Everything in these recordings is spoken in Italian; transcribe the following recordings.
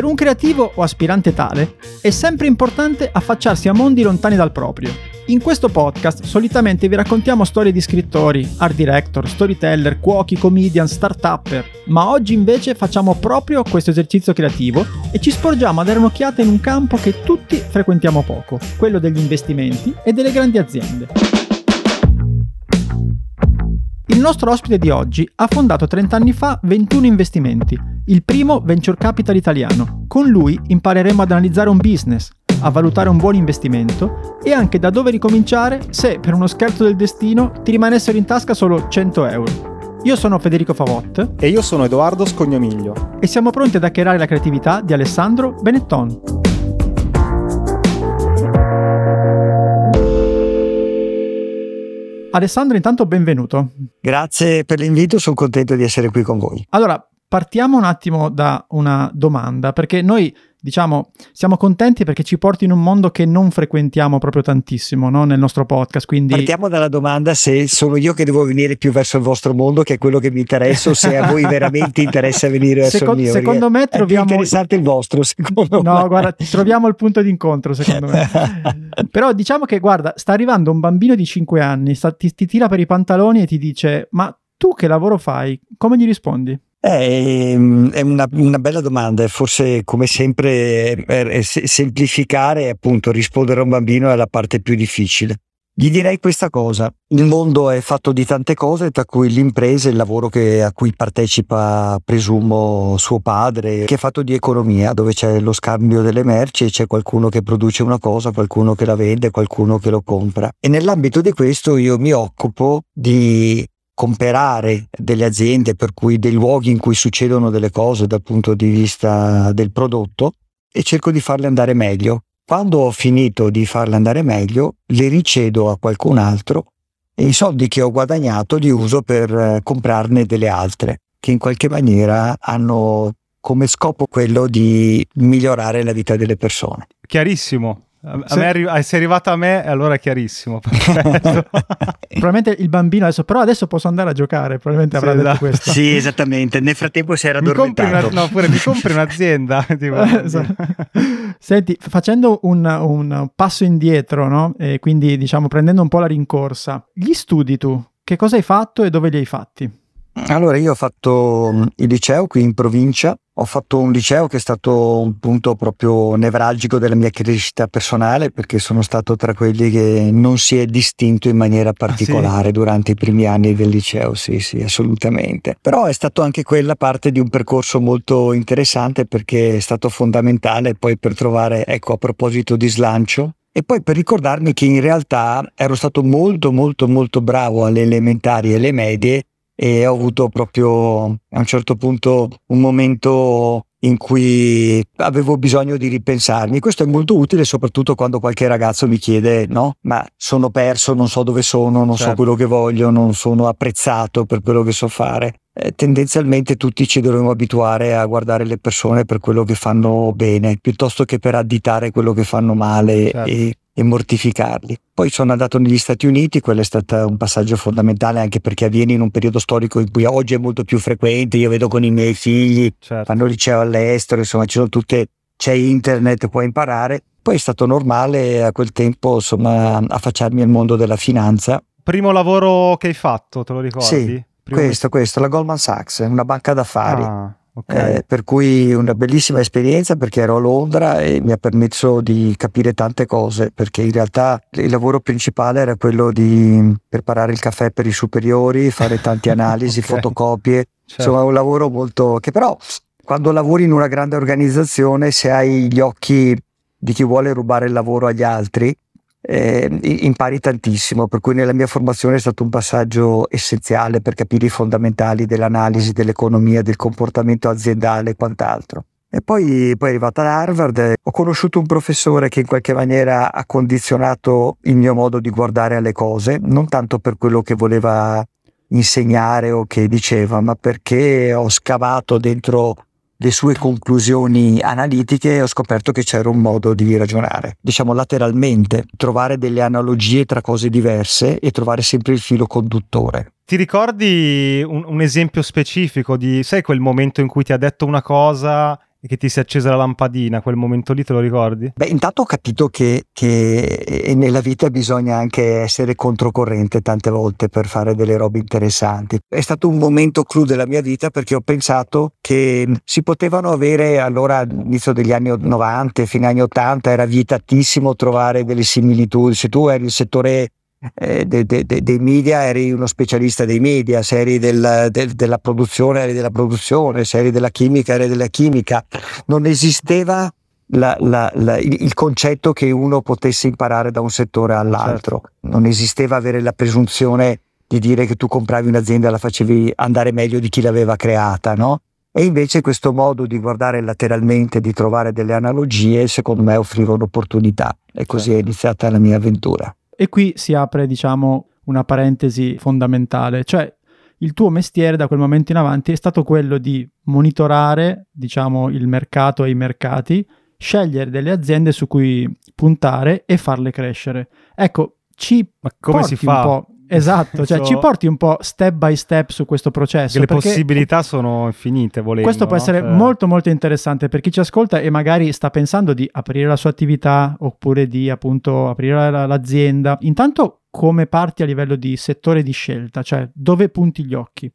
Per un creativo o aspirante tale è sempre importante affacciarsi a mondi lontani dal proprio. In questo podcast solitamente vi raccontiamo storie di scrittori, art director, storyteller, cuochi, comedian, start-upper, ma oggi invece facciamo proprio questo esercizio creativo e ci sporgiamo a dare un'occhiata in un campo che tutti frequentiamo poco, quello degli investimenti e delle grandi aziende. Il nostro ospite di oggi ha fondato 30 anni fa 21 investimenti, il primo venture capital italiano. Con lui impareremo ad analizzare un business, a valutare un buon investimento e anche da dove ricominciare se per uno scherzo del destino ti rimanessero in tasca solo 100 euro. Io sono Federico Favot e io sono Edoardo Scognomiglio e siamo pronti ad hackerare la creatività di Alessandro Benetton. Alessandro, intanto benvenuto. Grazie per l'invito, sono contento di essere qui con voi. Allora, partiamo un attimo da una domanda, perché noi diciamo siamo contenti perché ci porti in un mondo che non frequentiamo proprio tantissimo no? nel nostro podcast. Quindi... Partiamo dalla domanda se sono io che devo venire più verso il vostro mondo, che è quello che mi interessa, o se a voi veramente interessa venire verso Seco- il mio. Secondo me troviamo... È più interessante il vostro, secondo no, me. No, guarda, troviamo il punto d'incontro, secondo me. Però diciamo che, guarda, sta arrivando un bambino di 5 anni, sta, ti, ti tira per i pantaloni e ti dice, ma tu che lavoro fai? Come gli rispondi? Eh, è una, una, bella domanda, forse come sempre è semplificare appunto rispondere a un bambino è la parte più difficile. Gli direi questa cosa, il mondo è fatto di tante cose, tra cui l'impresa, il lavoro che, a cui partecipa, presumo, suo padre, che è fatto di economia, dove c'è lo scambio delle merci e c'è qualcuno che produce una cosa, qualcuno che la vende, qualcuno che lo compra. E nell'ambito di questo io mi occupo di comperare delle aziende, per cui dei luoghi in cui succedono delle cose dal punto di vista del prodotto e cerco di farle andare meglio. Quando ho finito di farle andare meglio, le ricedo a qualcun altro e i soldi che ho guadagnato li uso per eh, comprarne delle altre, che in qualche maniera hanno come scopo quello di migliorare la vita delle persone. Chiarissimo, a me arri- ah, sei arrivata a me, allora è chiarissimo. probabilmente il bambino adesso, però adesso posso andare a giocare. Probabilmente avrà sì, detto esatto. questo. Sì, esattamente. Nel frattempo si era addormentato. Una, no, pure mi compri un'azienda. esatto. Senti, facendo un, un passo indietro, no? E quindi diciamo prendendo un po' la rincorsa, gli studi tu, che cosa hai fatto e dove li hai fatti? Allora, io ho fatto mm, il liceo qui in provincia, ho fatto un liceo che è stato un punto proprio nevralgico della mia crescita personale perché sono stato tra quelli che non si è distinto in maniera particolare ah, sì? durante i primi anni del liceo, sì, sì, assolutamente. Però è stato anche quella parte di un percorso molto interessante perché è stato fondamentale poi per trovare, ecco, a proposito di slancio, e poi per ricordarmi che in realtà ero stato molto molto molto bravo alle elementari e alle medie e ho avuto proprio a un certo punto un momento in cui avevo bisogno di ripensarmi. Questo è molto utile soprattutto quando qualche ragazzo mi chiede, no, ma sono perso, non so dove sono, non certo. so quello che voglio, non sono apprezzato per quello che so fare. Eh, tendenzialmente tutti ci dovremmo abituare a guardare le persone per quello che fanno bene, piuttosto che per additare quello che fanno male certo. e e mortificarli. Poi sono andato negli Stati Uniti, quello è stato un passaggio fondamentale anche perché avviene in un periodo storico in cui oggi è molto più frequente, io vedo con i miei figli, certo. fanno liceo all'estero, insomma ci sono tutte, c'è internet, puoi imparare. Poi è stato normale a quel tempo insomma affacciarmi al mondo della finanza. Primo lavoro che hai fatto, te lo ricordi? Sì, Primo questo, questo, la Goldman Sachs, una banca d'affari. Ah Okay. Eh, per cui una bellissima esperienza perché ero a Londra e mi ha permesso di capire tante cose perché in realtà il lavoro principale era quello di preparare il caffè per i superiori, fare tante analisi, okay. fotocopie, certo. insomma un lavoro molto che però quando lavori in una grande organizzazione se hai gli occhi di chi vuole rubare il lavoro agli altri eh, impari tantissimo, per cui nella mia formazione è stato un passaggio essenziale per capire i fondamentali dell'analisi dell'economia, del comportamento aziendale e quant'altro. E poi, poi arrivato ad Harvard, ho conosciuto un professore che in qualche maniera ha condizionato il mio modo di guardare alle cose, non tanto per quello che voleva insegnare o che diceva, ma perché ho scavato dentro le sue conclusioni analitiche ho scoperto che c'era un modo di ragionare, diciamo lateralmente, trovare delle analogie tra cose diverse e trovare sempre il filo conduttore. Ti ricordi un, un esempio specifico di, sai, quel momento in cui ti ha detto una cosa e che ti si è accesa la lampadina, quel momento lì te lo ricordi? Beh, intanto ho capito che, che nella vita bisogna anche essere controcorrente tante volte per fare delle robe interessanti. È stato un momento clou della mia vita perché ho pensato che si potevano avere allora all'inizio degli anni 90, fine anni 80, era vietatissimo trovare delle similitudini. Se tu eri il settore eh, de, de, de, dei media eri uno specialista dei media, se eri del, del, della produzione eri della produzione, se eri della chimica eri della chimica. Non esisteva la, la, la, il, il, concetto che uno potesse imparare da un settore all'altro. Certo. Non esisteva avere la presunzione di dire che tu compravi un'azienda e la facevi andare meglio di chi l'aveva creata, no? E invece questo modo di guardare lateralmente, di trovare delle analogie, secondo me offriva un'opportunità. E così certo. è iniziata la mia avventura. E qui si apre, diciamo, una parentesi fondamentale, cioè il tuo mestiere da quel momento in avanti è stato quello di monitorare, diciamo, il mercato e i mercati, scegliere delle aziende su cui puntare e farle crescere. Ecco, ci Ma come si fa? Esatto, cioè so... ci porti un po' step by step su questo processo. le possibilità sono infinite, volendo. Questo può no? essere cioè... molto molto interessante per chi ci ascolta e magari sta pensando di aprire la sua attività oppure di appunto aprire la, l'azienda. Intanto come parti a livello di settore di scelta, cioè dove punti gli occhi?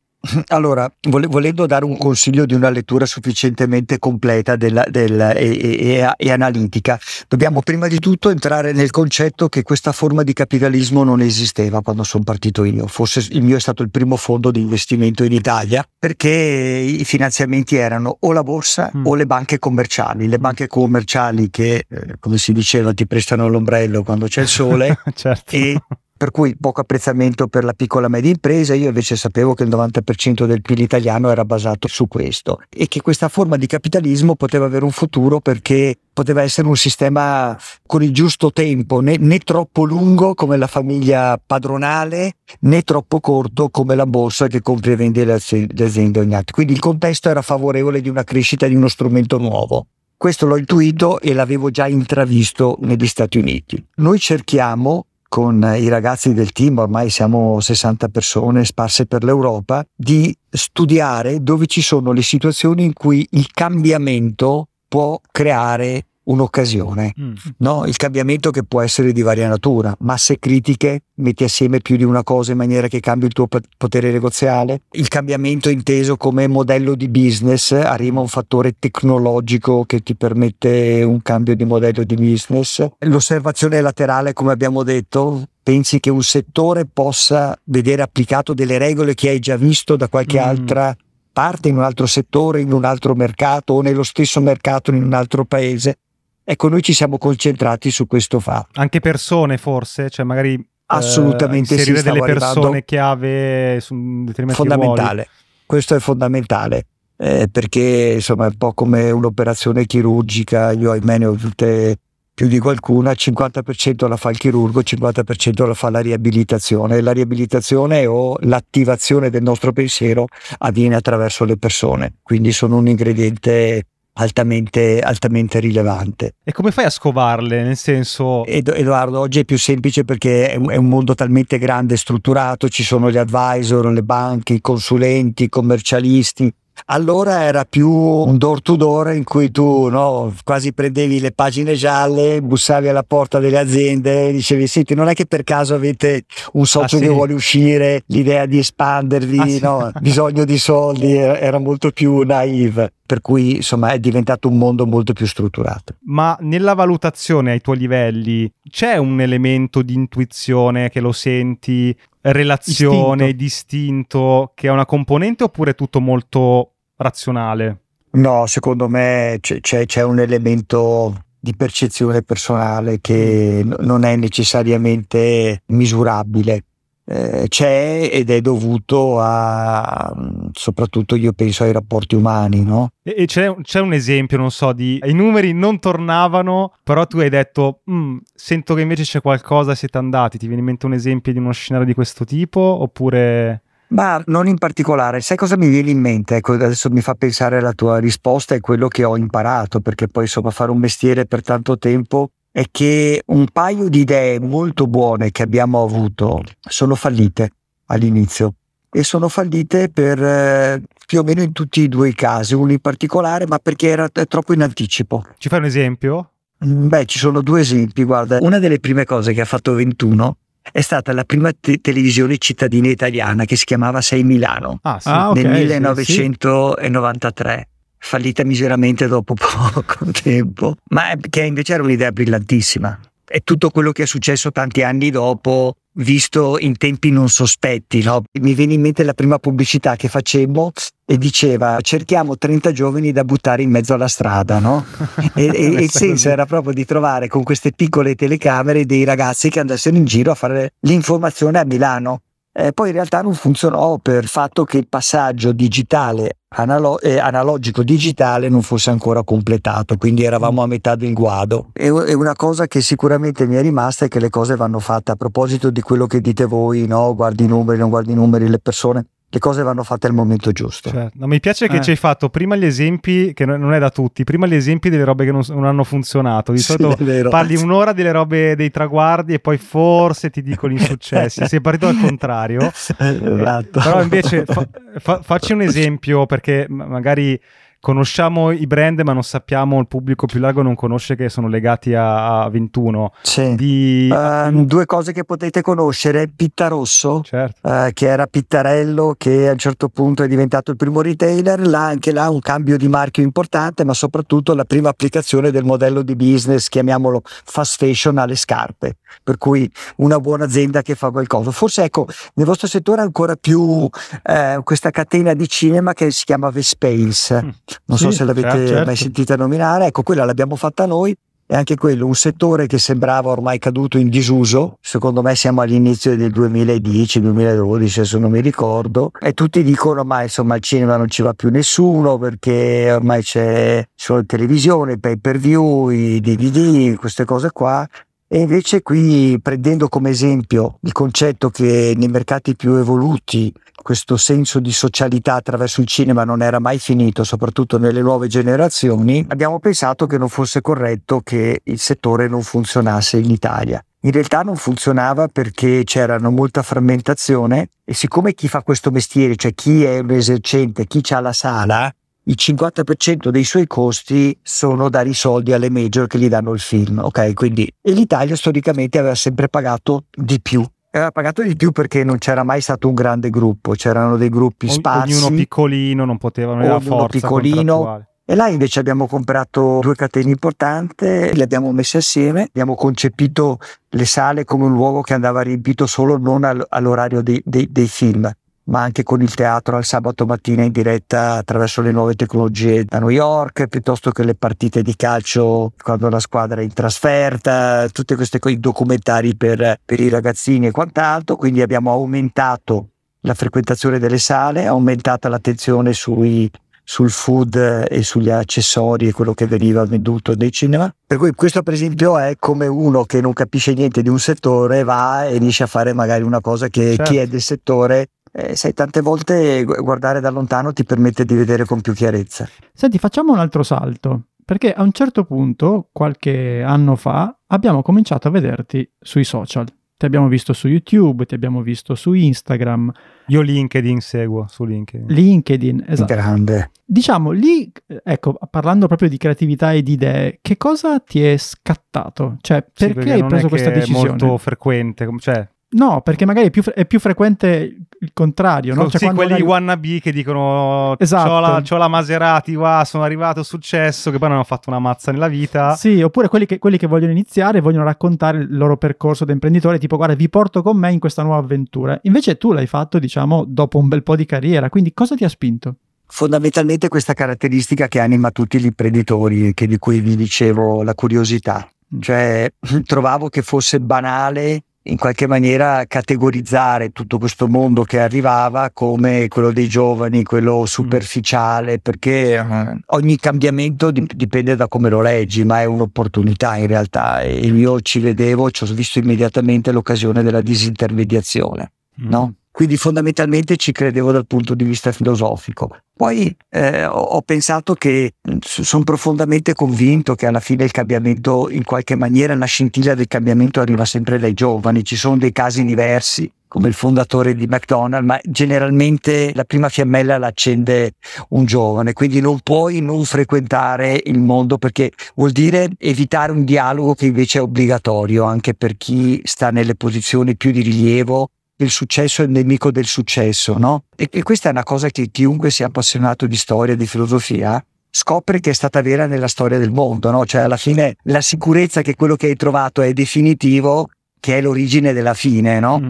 Allora, vole, volendo dare un consiglio di una lettura sufficientemente completa della, della, e, e, e, analitica, dobbiamo prima di tutto entrare nel concetto che questa forma di capitalismo non esisteva quando sono partito io. Forse il mio è stato il primo fondo di investimento in Italia perché i finanziamenti erano o la borsa mm. o le banche commerciali. Le banche commerciali che, eh, come si diceva, ti prestano l'ombrello quando c'è il sole certo. e per cui poco apprezzamento per la piccola e media impresa, io invece sapevo che il 90% del PIL italiano era basato su questo e che questa forma di capitalismo poteva avere un futuro perché poteva essere un sistema con il giusto tempo, né, né troppo lungo come la famiglia padronale, né troppo corto come la borsa che compra e vende le aziende ogni anno. Quindi il contesto era favorevole di una crescita di uno strumento nuovo. Questo l'ho intuito e l'avevo già intravisto negli Stati Uniti. Noi cerchiamo con i ragazzi del team, ormai siamo 60 persone sparse per l'Europa, di studiare dove ci sono le situazioni in cui il cambiamento può creare un'occasione, mm. no? il cambiamento che può essere di varia natura, masse critiche, metti assieme più di una cosa in maniera che cambi il tuo potere negoziale, il cambiamento inteso come modello di business, arriva un fattore tecnologico che ti permette un cambio di modello di business, l'osservazione laterale come abbiamo detto, pensi che un settore possa vedere applicato delle regole che hai già visto da qualche mm. altra parte in un altro settore, in un altro mercato o nello stesso mercato in un altro paese Ecco, noi ci siamo concentrati su questo fatto. Anche persone forse, cioè magari eh, assolutamente eh, inserire sì, delle persone chiave su determinati fondamentale. Ruoli. Questo è fondamentale. Eh, perché insomma è un po' come un'operazione chirurgica, io ahimè ne ho avute più di qualcuna, il 50% la fa il chirurgo, il 50% la fa la riabilitazione. La riabilitazione o l'attivazione del nostro pensiero avviene attraverso le persone, quindi sono un ingrediente altamente, altamente rilevante. E come fai a scovarle? Nel senso... Ed, Edoardo, oggi è più semplice perché è un, è un, mondo talmente grande e strutturato, ci sono gli advisor, le banche, i consulenti, i commercialisti, allora era più un door to door in cui tu no, quasi prendevi le pagine gialle, bussavi alla porta delle aziende e dicevi: Senti, non è che per caso avete un socio ah, sì. che vuole uscire, l'idea di espandervi, ah, sì. no? bisogno di soldi, era molto più naive. Per cui insomma è diventato un mondo molto più strutturato. Ma nella valutazione ai tuoi livelli c'è un elemento di intuizione che lo senti relazione, istinto. distinto, che è una componente oppure è tutto molto razionale? No, secondo me c'è, c'è, c'è un elemento di percezione personale che n- non è necessariamente misurabile eh, c'è ed è dovuto a soprattutto io penso ai rapporti umani no? e, e c'è, c'è, un esempio non so di i numeri non tornavano però tu hai detto mm, sento che invece c'è qualcosa siete andati ti viene in mente un esempio di uno scenario di questo tipo oppure ma non in particolare, sai cosa mi viene in mente? Ecco, adesso mi fa pensare alla tua risposta e quello che ho imparato, perché poi insomma fare un mestiere per tanto tempo è che un paio di idee molto buone che abbiamo avuto sono fallite all'inizio. e sono fallite per eh, più o meno in tutti e due i casi, uno in particolare, ma perché era t- troppo in anticipo. Ci fai un esempio? Beh, ci sono due esempi. Guarda, una delle prime cose che ha fatto 21 è stata la prima te- televisione cittadina italiana che si chiamava Sei Milano Ah, sì. Ah, ok, nel sì, 1993. Fallita miseramente dopo poco tempo, ma è- che invece era un'idea brillantissima. È tutto quello che è successo tanti anni dopo, visto in tempi non sospetti. no? Mi viene in mente la prima pubblicità che facemmo e diceva cerchiamo 30 giovani da buttare in mezzo alla strada, no? E, e- e il senso era proprio di trovare con queste piccole telecamere dei ragazzi che andassero in giro a fare l'informazione a Milano. Eh, poi in realtà non funzionò per il fatto che il passaggio digitale analo- eh, analogico digitale non fosse ancora completato, quindi eravamo a metà del guado. E, e una cosa che sicuramente mi è rimasta è che le cose vanno fatte a proposito di quello che dite voi, no? Guardi i numeri, non guardi i numeri, le persone, le cose vanno fatte al momento giusto. Certo. No, mi piace che Eh. ci hai fatto prima gli esempi, che non è da tutti, prima gli esempi delle robe che non, non hanno funzionato. Di Sì, solito vero. parli un'ora delle robe dei traguardi e poi forse ti dico gli insuccessi. Sei partito al contrario. esatto. Però invece fa- fa- facci un esempio perché ma- magari conosciamo i brand ma non sappiamo, il pubblico più largo non conosce che sono legati a, a 21. Sì. Di... Ehm, due cose che potete conoscere, Pitta Rosso, Certo. eh, che era Pittarello, che a un certo punto è diventato il primo retailer, là anche là un cambio di marchio importante, ma soprattutto la prima applicazione del modello di business, chiamiamolo fast fashion alle scarpe, per cui una buona azienda che fa qualcosa. Forse ecco, nel vostro settore ancora più eh, questa catena di cinema che si chiama Vespace, Mm. Non so Sì, se l'avete certo, certo. mai sentita nominare, ecco quella l'abbiamo fatta noi. E anche quello, un settore che sembrava ormai caduto in disuso, secondo me siamo all'inizio del 2010-2012, adesso non mi ricordo, e tutti dicono ma insomma al cinema non ci va più nessuno perché ormai c'è solo televisione, pay per view, i DVD, queste cose qua. E invece qui prendendo come esempio il concetto che nei mercati più evoluti questo senso di socialità attraverso il cinema non era mai finito, soprattutto nelle nuove generazioni, abbiamo pensato che non fosse corretto che il settore non funzionasse in Italia. In realtà non funzionava perché c'era molta frammentazione e siccome chi fa questo mestiere, cioè chi è un esercente, chi ha la sala, il 50% dei suoi costi sono dare i soldi alle major che gli danno il film, ok? Quindi e l'Italia storicamente aveva sempre pagato di più. Aveva pagato di più perché non c'era mai stato un grande gruppo, c'erano dei gruppi sparsi. ognuno piccolino, non potevano aveva Ognuno forza piccolino. E là invece abbiamo comprato due catene importanti, le abbiamo messe assieme, abbiamo concepito le sale come un luogo che andava riempito solo non al- all'orario dei, dei- dei film, ma anche con il teatro al sabato mattina in diretta attraverso le nuove tecnologie da New York, piuttosto che le partite di calcio quando la squadra è in trasferta, tutte queste cose, i documentari per, per i ragazzini e quant'altro. Quindi abbiamo aumentato la frequentazione delle sale, aumentata l'attenzione sui sul food e sugli accessori e quello che veniva venduto nei cinema. Per cui questo per esempio è come uno che non capisce niente di un settore va e riesce a fare magari una cosa che Certo. chi è del settore, eh, sai, tante volte gu- guardare da lontano ti permette di vedere con più chiarezza. Senti, facciamo un altro salto, perché a un certo punto, qualche anno fa, abbiamo cominciato a vederti sui social. Ti abbiamo visto su YouTube, ti abbiamo visto su Instagram, Io LinkedIn seguo su LinkedIn. LinkedIn, esatto. Grande. Diciamo lì, ecco, parlando proprio di creatività e di idee, che cosa ti è scattato? Cioè, Sì, perché hai non preso è questa che decisione? È molto frequente, cioè, No, perché magari è più, fre- è più frequente il contrario, no? Cioè, sì, quelli magari- wannabe che dicono Esatto. c'ho, la, c'ho la Maserati, qua sono arrivato, è successo, che poi non hanno fatto una mazza nella vita. Sì, oppure quelli che, quelli che vogliono iniziare vogliono raccontare il loro percorso da imprenditore, tipo guarda vi porto con me in questa nuova avventura. Invece tu l'hai fatto, diciamo, dopo un bel po' di carriera, quindi cosa ti ha spinto? Fondamentalmente questa caratteristica che anima tutti gli imprenditori, che di cui vi dicevo la curiosità. Mm. Cioè trovavo che fosse banale in qualche maniera categorizzare tutto questo mondo che arrivava come quello dei giovani, quello superficiale, perché eh, ogni cambiamento dip- dipende da come lo leggi, ma è un'opportunità in realtà e io ci vedevo, ci ho visto immediatamente l'occasione della disintermediazione. Mm. no? Quindi fondamentalmente ci credevo dal punto di vista filosofico. Poi eh, ho pensato che sono profondamente convinto che alla fine il cambiamento, in qualche maniera, la scintilla del cambiamento arriva sempre dai giovani. Ci sono dei casi diversi, come il fondatore di McDonald's, ma generalmente la prima fiammella la accende un giovane, quindi non puoi non frequentare il mondo perché vuol dire evitare un dialogo che invece è obbligatorio anche per chi sta nelle posizioni più di rilievo il successo è il nemico del successo, no? E, e questa è una cosa che chiunque sia appassionato di storia, di filosofia, scopre che è stata vera nella storia del mondo, no? Cioè alla fine la sicurezza che quello che hai trovato è definitivo, che è l'origine della fine, no? Mm.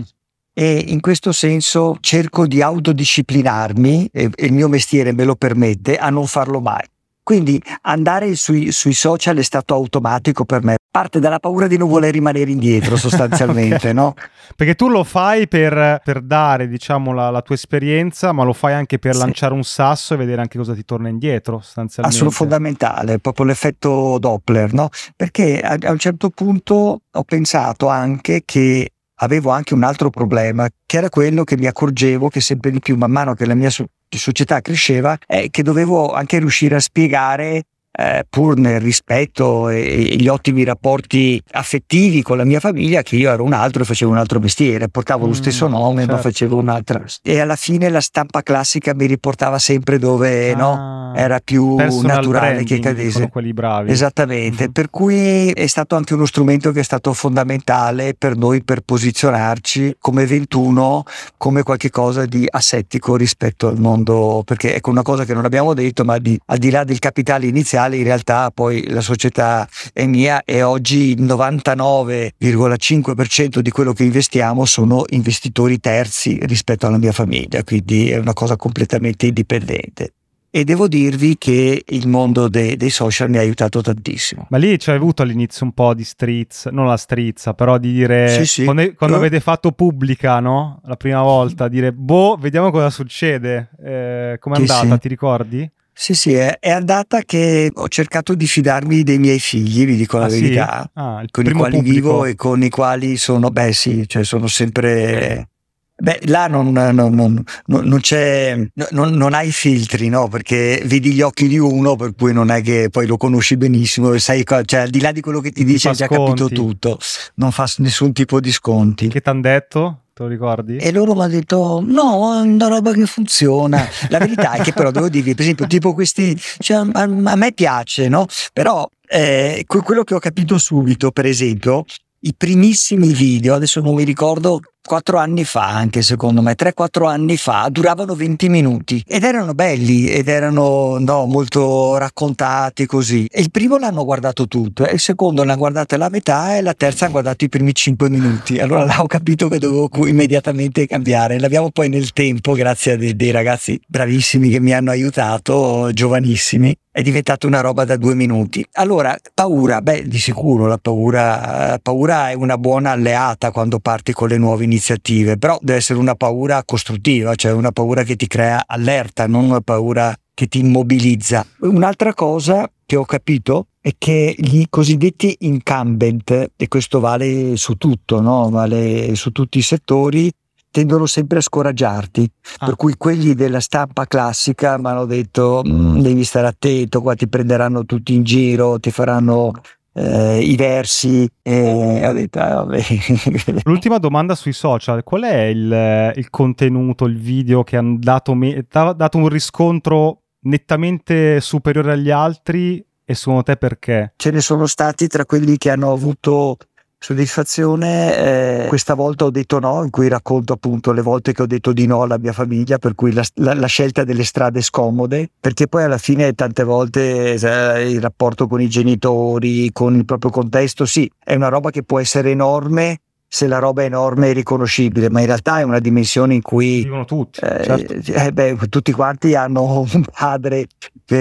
E in questo senso cerco di autodisciplinarmi, e, e il mio mestiere me lo permette, a non farlo mai. Quindi andare sui, sui, social è stato automatico per me. Parte dalla paura di non voler rimanere indietro sostanzialmente, okay. no? Perché tu lo fai per, per dare, diciamo, la, la, tua esperienza, ma lo fai anche per sì. lanciare un sasso e vedere anche cosa ti torna indietro, sostanzialmente. Assolutamente fondamentale, proprio l'effetto Doppler, no? Perché a, a un certo punto ho pensato anche che avevo anche un altro problema, che era quello che mi accorgevo che sempre di più, man mano che la mia società cresceva, è che dovevo anche riuscire a spiegare eh, pur nel rispetto e, e, gli ottimi rapporti affettivi con la mia famiglia, che io ero un altro e facevo un altro mestiere, portavo mm, lo stesso nome certo. ma facevo un'altra. E alla fine la stampa classica mi riportava sempre dove ah, no, era più naturale che cadesse. quelli bravi. Esattamente, mm. per cui è stato anche uno strumento che è stato fondamentale per noi per posizionarci come 21, come qualcosa di assettico rispetto al mondo, perché ecco una cosa che non abbiamo detto, ma di, al di là del capitale iniziale, in realtà poi la società è mia e oggi il 99,5% di quello che investiamo sono investitori terzi rispetto alla mia famiglia, quindi è una cosa completamente indipendente e devo dirvi che il mondo de- dei social mi ha aiutato tantissimo. Ma lì ci hai avuto all'inizio un po' di strizza, non la strizza, però di dire, sì, sì. quando, quando uh. avete fatto pubblica, no? La prima volta, dire, boh, vediamo cosa succede. Eh, Come è andata, sì. ti ricordi? Sì, sì, è, è, andata che ho cercato di fidarmi dei miei figli, vi dico la ah, verità, sì? ah, con i quali pubblico. vivo e con i quali sono, beh sì, cioè sono sempre... Beh, là non, non, non, non c'è, non, hai filtri, no? Perché vedi gli occhi di uno, per cui non è che poi lo conosci benissimo e sai, cioè al di là di quello che ti dice hai già sconti. capito tutto, non fa nessun tipo di sconti. Che ti hanno detto? Te lo ricordi? E loro mi hanno detto: No, è una roba che funziona. La verità è che, però, devo dirvi, per esempio, tipo questi, cioè, a, a, me piace, no? Però eh, quello che ho capito subito, per esempio, i primissimi video, adesso non mi ricordo quattro anni fa, anche secondo me, 3-4 anni fa, duravano 20 minuti ed erano belli ed erano no, molto raccontati così. E il primo l'hanno guardato tutto, il secondo l'hanno guardato la metà e la terza hanno guardato i primi 5 minuti. Allora là ho capito che dovevo immediatamente cambiare. L'abbiamo poi nel tempo, grazie a dei ragazzi bravissimi che mi hanno aiutato, giovanissimi, è diventata una roba da due minuti. Allora, paura, beh, di sicuro la paura, la paura è una buona alleata quando parti con le nuove iniziative iniziative, però deve essere una paura costruttiva, cioè una paura che ti crea allerta, non una paura che ti immobilizza. Un'altra cosa che ho capito è che gli cosiddetti incumbent, e questo vale su tutto, no? vale su tutti i settori, tendono sempre a scoraggiarti. Ah. Per cui quelli della stampa classica mi hanno detto mm, devi stare attento, qua ti prenderanno tutti in giro, ti faranno eh, i versi e ho detto ah, vabbè. L'ultima domanda sui social, qual è il, il contenuto, il video che ha dato, me- dato un riscontro nettamente superiore agli altri e secondo te perché? Ce ne sono stati tra quelli che hanno avuto soddisfazione eh, questa volta ho detto no in cui racconto appunto le volte che ho detto di no alla mia famiglia per cui la, la, la scelta delle strade scomode perché poi alla fine tante volte eh, il rapporto con i genitori con il proprio contesto sì è una roba che può essere enorme se la roba è enorme e riconoscibile, ma in realtà è una dimensione in cui vivono tutti. Eh, certo. eh, beh, tutti quanti hanno un padre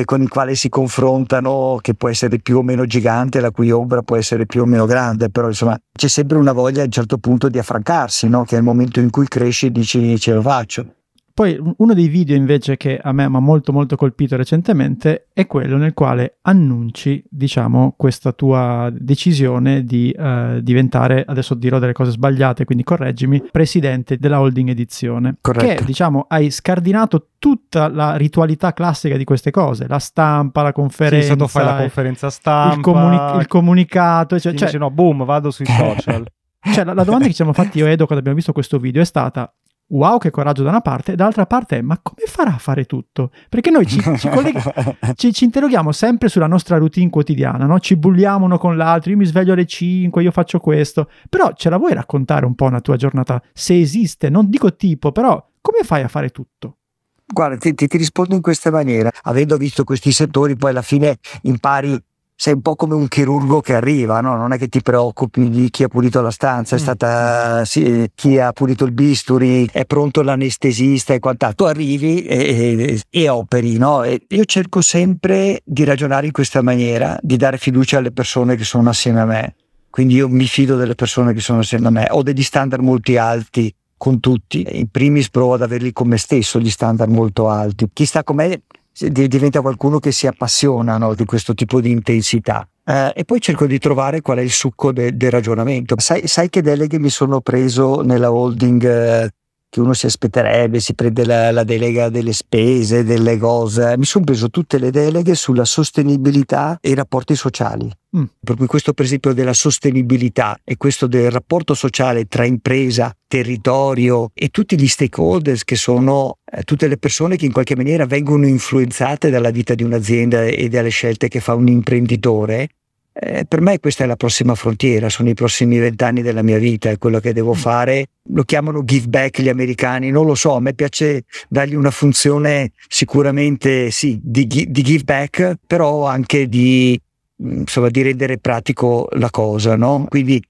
con il quale si confrontano, che può essere più o meno gigante, la cui ombra può essere più o meno grande, però insomma c'è sempre una voglia a un certo punto di affrancarsi, no? che è il momento in cui cresci e dici ce lo faccio. Poi uno dei video invece che a me mi ha molto molto colpito recentemente è quello nel quale annunci, diciamo, questa tua decisione di uh, diventare, adesso dirò delle cose sbagliate, quindi correggimi, presidente della holding edizione. Corretto. Che, diciamo, hai scardinato tutta la ritualità classica di queste cose, la stampa, la conferenza. Sì, fai la conferenza stampa. Il, comuni- il comunicato. Cioè, cioè, no, boom, vado sui social. Cioè, la, la domanda che ci siamo fatti io e Edo quando abbiamo visto questo video è stata wow che coraggio da una parte, dall'altra parte ma come farà a fare tutto? Perché noi ci, ci, colleg- ci, ci interroghiamo sempre sulla nostra routine quotidiana, no? ci bulliamo uno con l'altro, io mi sveglio alle 5, io faccio questo, però ce la vuoi raccontare un po' una tua giornata, se esiste, non dico tipo, però come fai a fare tutto? Guarda, ti, ti, ti rispondo in questa maniera, avendo visto questi settori poi alla fine impari sei un po' come un chirurgo che arriva, no? non è che ti preoccupi di chi ha pulito la stanza, è mm. stata sì, chi ha pulito il bisturi, è pronto l'anestesista e quant'altro. Tu arrivi e, e, e operi, no? E io cerco sempre di ragionare in questa maniera, di dare fiducia alle persone che sono assieme a me. Quindi io mi fido delle persone che sono assieme a me. Ho degli standard molto alti con tutti. In primis provo ad averli con me stesso, gli standard molto alti. Chi sta con me diventa qualcuno che si appassiona no, di questo tipo di intensità. Eh, e poi cerco di trovare qual è il succo de- del ragionamento. Sai, sai, che deleghe mi sono preso nella holding eh, che uno si aspetterebbe, si prende la, la, delega delle spese, delle cose. Mi sono preso tutte le deleghe sulla sostenibilità e i rapporti sociali. Mm. Proprio questo per esempio della sostenibilità e questo del rapporto sociale tra impresa, territorio e tutti gli stakeholders che sono eh, tutte le persone che in qualche maniera vengono influenzate dalla vita di un'azienda e dalle scelte che fa un imprenditore eh, per me questa è la prossima frontiera, sono i prossimi vent'anni della mia vita, è quello che devo mm. fare. Lo chiamano give back gli americani, non lo so, a me piace dargli una funzione sicuramente sì, di, di give back, però anche di, insomma, di rendere pratico la cosa, no? Quindi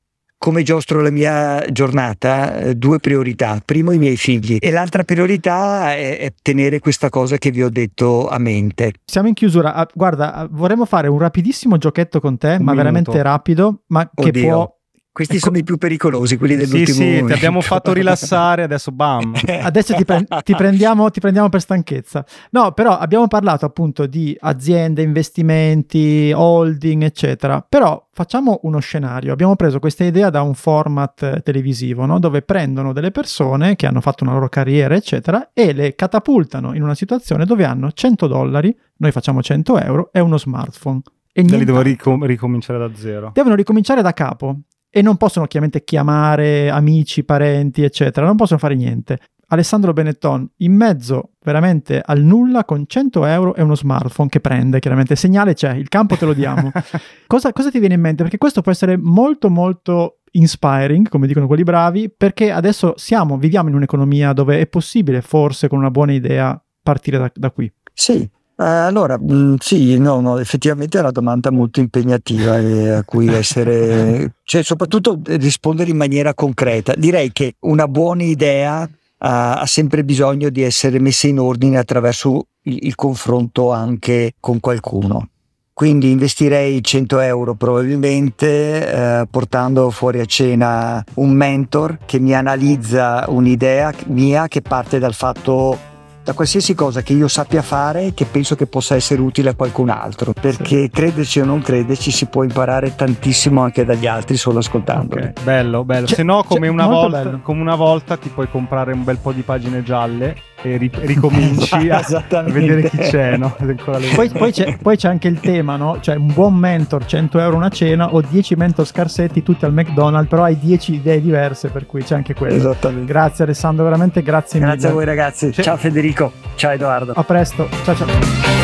come giostro la mia giornata, eh, due priorità. Primo i miei figli e l'altra priorità è, è, tenere questa cosa che vi ho detto a mente. Siamo in chiusura. Ah, guarda, ah, vorremmo fare un rapidissimo giochetto con te, un ma minuto. veramente rapido, ma Oddio. che può questi ecco. sono i più pericolosi, quelli dell'ultimo Sì, sì, momento. ti abbiamo fatto rilassare, adesso bam. adesso ti, pre- ti, prendiamo, ti, prendiamo, per stanchezza. No, però abbiamo parlato appunto di aziende, investimenti, holding, eccetera. Però facciamo uno scenario. Abbiamo preso questa idea da un format televisivo, no? dove prendono delle persone che hanno fatto una loro carriera, eccetera, e le catapultano in una situazione dove hanno 100 dollari, noi facciamo 100 euro, e uno smartphone. E li devo ricom- ricominciare da zero. Devono ricominciare da capo e non possono chiaramente chiamare amici, parenti, eccetera, non possono fare niente. Alessandro Benetton in mezzo veramente al nulla con 100 euro e uno smartphone che prende, chiaramente segnale c'è, il campo te lo diamo. cosa, cosa ti viene in mente? Perché questo può essere molto molto inspiring, come dicono quelli bravi, perché adesso siamo, viviamo in un'economia dove è possibile forse con una buona idea partire da, da qui. Sì, allora, mh, mm, sì, no, no, effettivamente è una domanda molto impegnativa e a cui essere, cioè soprattutto rispondere in maniera concreta. Direi che una buona idea uh, ha sempre bisogno di essere messa in ordine attraverso il, il confronto anche con qualcuno. Quindi investirei 100 euro probabilmente eh, portando fuori a cena un mentor che mi analizza un'idea mia che parte dal fatto da qualsiasi cosa che io sappia fare che penso che possa essere utile a qualcun altro perché sì. crederci o non crederci si può imparare tantissimo anche dagli altri solo ascoltandoli okay. bello bello c'è, se no come una, volta, come una volta ti puoi comprare un bel po' di pagine gialle e ri- ricominci a, a, vedere chi c'è, no? poi, poi, c'è, poi, c'è, anche il tema, no? Cioè un buon mentor, 100 euro una cena o 10 mentor scarsetti tutti al McDonald's, però hai 10 idee diverse, per cui c'è anche quello. Esattamente. Grazie Alessandro, veramente grazie, grazie mille. Grazie a voi ragazzi. C'è. Ciao Federico, ciao Edoardo. A presto, ciao ciao.